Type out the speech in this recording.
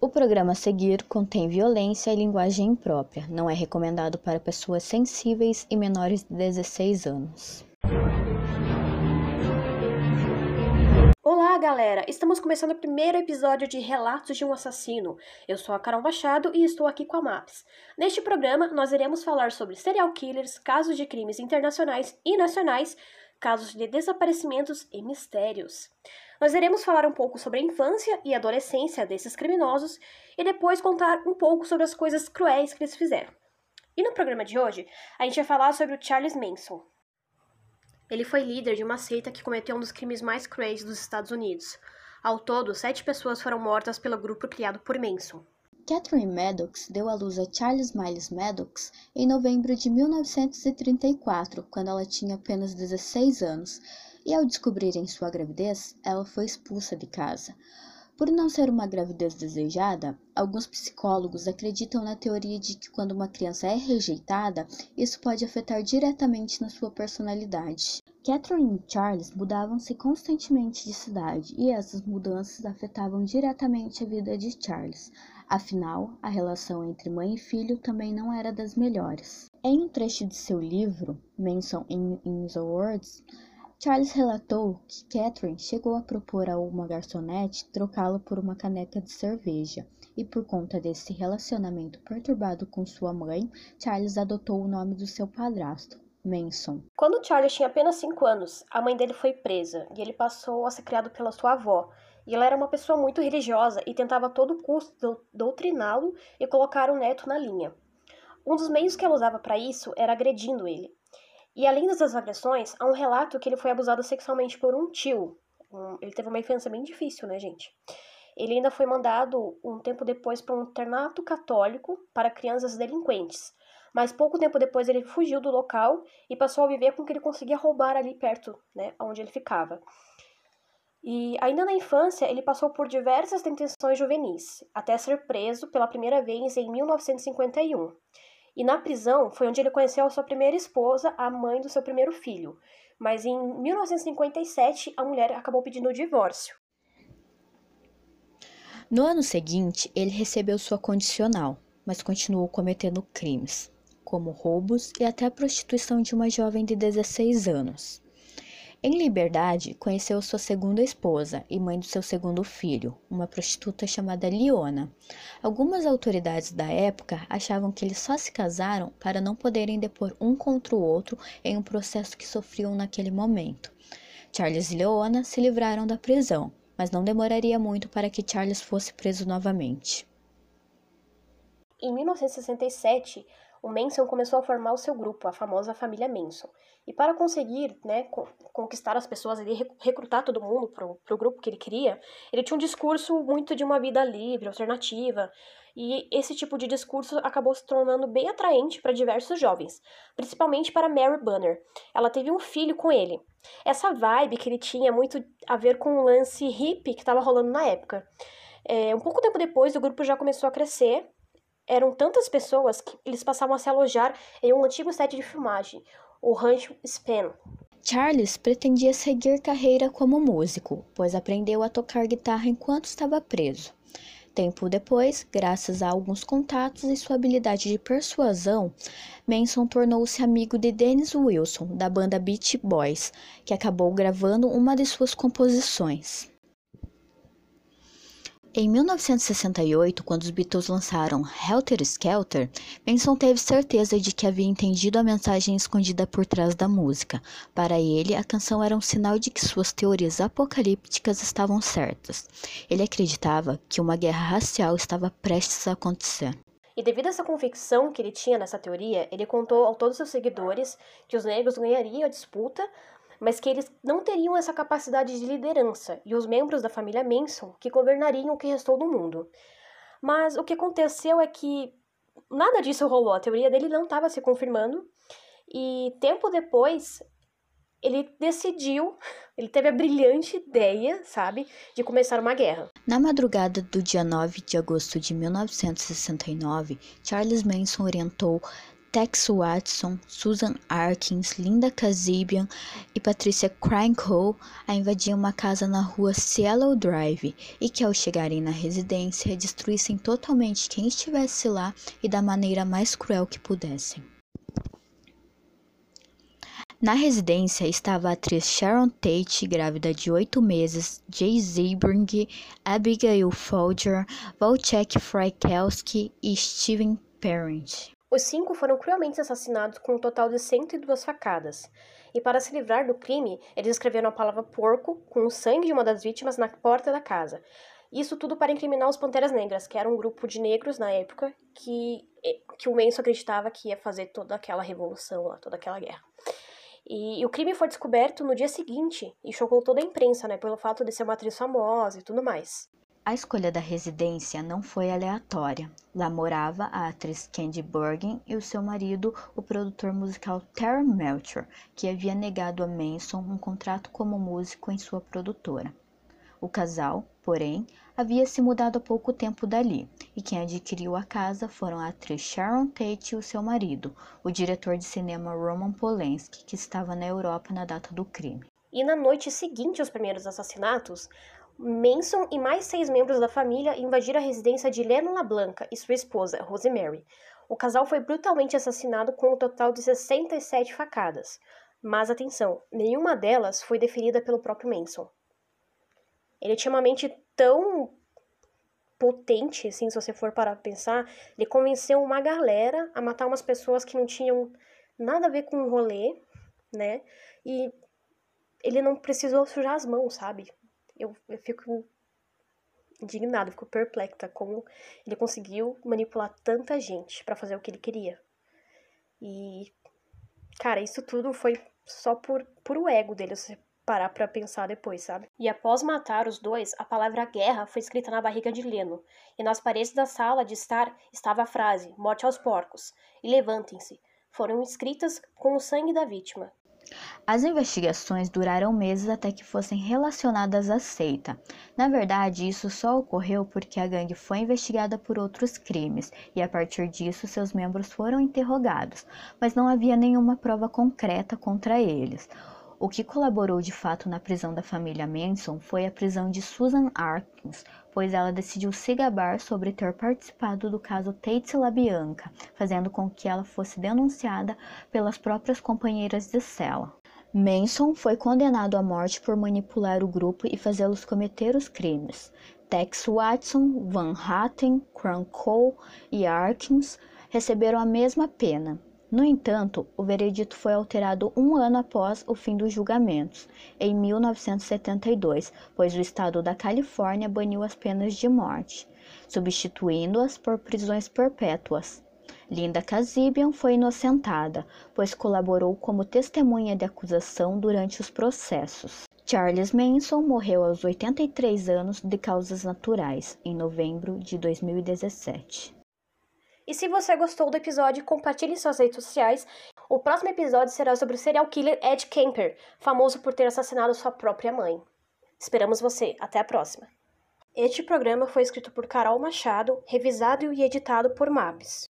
O programa a seguir contém violência e linguagem imprópria. Não é recomendado para pessoas sensíveis e menores de 16 anos. Olá, galera! Estamos começando o primeiro episódio de Relatos de um Assassino. Eu sou a Carol Machado e estou aqui com a MAPS. Neste programa, nós iremos falar sobre serial killers, casos de crimes internacionais e nacionais, casos de desaparecimentos e mistérios. Nós iremos falar um pouco sobre a infância e adolescência desses criminosos e depois contar um pouco sobre as coisas cruéis que eles fizeram. E no programa de hoje, a gente vai falar sobre o Charles Manson. Ele foi líder de uma seita que cometeu um dos crimes mais cruéis dos Estados Unidos. Ao todo, sete pessoas foram mortas pelo grupo criado por Manson. Catherine Maddox deu à luz a Charles Miles Maddox em novembro de 1934, quando ela tinha apenas 16 anos, e ao descobrirem sua gravidez, ela foi expulsa de casa. Por não ser uma gravidez desejada, alguns psicólogos acreditam na teoria de que quando uma criança é rejeitada, isso pode afetar diretamente na sua personalidade. Catherine e Charles mudavam-se constantemente de cidade e essas mudanças afetavam diretamente a vida de Charles. Afinal, a relação entre mãe e filho também não era das melhores. Em um trecho de seu livro, Manson in, in the Words, Charles relatou que Catherine chegou a propor a uma garçonete trocá-lo por uma caneca de cerveja, e por conta desse relacionamento perturbado com sua mãe, Charles adotou o nome do seu padrasto, Manson. Quando Charles tinha apenas 5 anos, a mãe dele foi presa e ele passou a ser criado pela sua avó. E ela era uma pessoa muito religiosa e tentava a todo custo doutriná-lo e colocar o neto na linha. Um dos meios que ela usava para isso era agredindo ele. E além dessas agressões, há um relato que ele foi abusado sexualmente por um tio. Um, ele teve uma infância bem difícil, né, gente? Ele ainda foi mandado um tempo depois para um internato católico para crianças delinquentes. Mas pouco tempo depois ele fugiu do local e passou a viver com o que ele conseguia roubar ali perto, né, onde ele ficava. E ainda na infância, ele passou por diversas detenções juvenis, até ser preso pela primeira vez em 1951. E na prisão foi onde ele conheceu a sua primeira esposa, a mãe do seu primeiro filho. Mas em 1957, a mulher acabou pedindo o divórcio. No ano seguinte, ele recebeu sua condicional, mas continuou cometendo crimes, como roubos e até a prostituição de uma jovem de 16 anos. Em liberdade, conheceu sua segunda esposa e mãe do seu segundo filho, uma prostituta chamada Liona. Algumas autoridades da época achavam que eles só se casaram para não poderem depor um contra o outro em um processo que sofriam naquele momento. Charles e Leona se livraram da prisão, mas não demoraria muito para que Charles fosse preso novamente. Em 1967, o Manson começou a formar o seu grupo, a famosa família Manson. E para conseguir né, conquistar as pessoas e recrutar todo mundo para o grupo que ele queria, ele tinha um discurso muito de uma vida livre, alternativa. E esse tipo de discurso acabou se tornando bem atraente para diversos jovens, principalmente para Mary Banner. Ela teve um filho com ele. Essa vibe que ele tinha muito a ver com o lance hippie que estava rolando na época. É, um pouco tempo depois, o grupo já começou a crescer eram tantas pessoas que eles passavam a se alojar em um antigo set de filmagem, o Rancho Span. Charles pretendia seguir carreira como músico, pois aprendeu a tocar guitarra enquanto estava preso. Tempo depois, graças a alguns contatos e sua habilidade de persuasão, Manson tornou-se amigo de Dennis Wilson, da banda Beach Boys, que acabou gravando uma de suas composições. Em 1968, quando os Beatles lançaram Helter Skelter, Manson teve certeza de que havia entendido a mensagem escondida por trás da música. Para ele, a canção era um sinal de que suas teorias apocalípticas estavam certas. Ele acreditava que uma guerra racial estava prestes a acontecer. E devido a essa convicção que ele tinha nessa teoria, ele contou a todos seus seguidores que os negros ganhariam a disputa, mas que eles não teriam essa capacidade de liderança e os membros da família Manson que governariam o que restou do mundo. Mas o que aconteceu é que nada disso rolou, a teoria dele não estava se confirmando, e tempo depois ele decidiu, ele teve a brilhante ideia, sabe, de começar uma guerra. Na madrugada do dia 9 de agosto de 1969, Charles Manson orientou Tex Watson, Susan Arkins, Linda Kazibian e Patricia Crankle a invadiam uma casa na rua Cielo Drive e que ao chegarem na residência destruíssem totalmente quem estivesse lá e da maneira mais cruel que pudessem. Na residência estava a atriz Sharon Tate, grávida de oito meses, Jay Zabring, Abigail Folger, Wojciech Frykowski e Steven Parent. Os cinco foram cruelmente assassinados com um total de 102 facadas. E para se livrar do crime, eles escreveram a palavra porco com o sangue de uma das vítimas na porta da casa. Isso tudo para incriminar os Panteras Negras, que era um grupo de negros na época que, eh, que o Manson acreditava que ia fazer toda aquela revolução, toda aquela guerra. E, e, o crime foi descoberto no dia seguinte e chocou toda a imprensa, né, pelo fato de ser uma atriz famosa e tudo mais. A escolha da residência não foi aleatória. Lá morava a atriz Candy Bergen e o seu marido, o produtor musical Terry Melcher, que havia negado a Manson um contrato como músico em sua produtora. O casal, porém, havia se mudado há pouco tempo dali, e quem adquiriu a casa foram a atriz Sharon Tate e o seu marido, o diretor de cinema Roman Polanski, que estava na Europa na data do crime. E na noite seguinte aos primeiros assassinatos, Manson e mais seis membros da família invadiram a residência de Lena LaBlanca e sua esposa, Rosemary. O casal foi brutalmente assassinado com um total de 67 facadas. Mas atenção, nenhuma delas foi deferida pelo próprio Manson. Ele tinha uma mente tão potente, assim, se você for parar pra pensar, ele convenceu uma galera a matar umas pessoas que não tinham nada a ver com o rolê, né? E ele não precisou sujar as mãos, sabe? Eu, eu fico indignada, fico perplexa como ele conseguiu manipular tanta gente para fazer o que ele queria. E, cara, isso tudo foi só por, por o ego dele, você parar pra pensar depois, sabe? E após matar os dois, a palavra guerra foi escrita na barriga de Leno, e nas paredes da sala de estar estava a frase morte aos porcos, e levantem-se, foram escritas com o sangue da vítima. As investigações duraram meses até que fossem relacionadas à seita. Na verdade, isso só ocorreu porque a gangue foi investigada por outros crimes e a partir disso seus membros foram interrogados, mas não havia nenhuma prova concreta contra eles. O que colaborou de fato na prisão da família Manson foi a prisão de Susan Arkins, pois ela decidiu se gabar sobre ter participado do caso Tate LaBianca, fazendo com que ela fosse denunciada pelas próprias companheiras de cela. Manson foi condenado à morte por manipular o grupo e fazê-los cometer os crimes. Tex Watson, Van Hatten, Crankle e Arkins receberam a mesma pena, no entanto, o veredito foi alterado um ano após o fim dos julgamentos, em 1972, pois o estado da Califórnia baniu as penas de morte, substituindo-as por prisões perpétuas. Linda Kazibian foi inocentada, pois colaborou como testemunha de acusação durante os processos. Charles Manson morreu aos 83 anos de causas naturais, em novembro de 2017. E se você gostou do episódio, compartilhe em suas redes sociais. O próximo episódio será sobre o serial killer Ed Kemper, famoso por ter assassinado sua própria mãe. Esperamos você. Até a próxima. Este programa foi escrito por Carol Machado, revisado e editado por Mabs.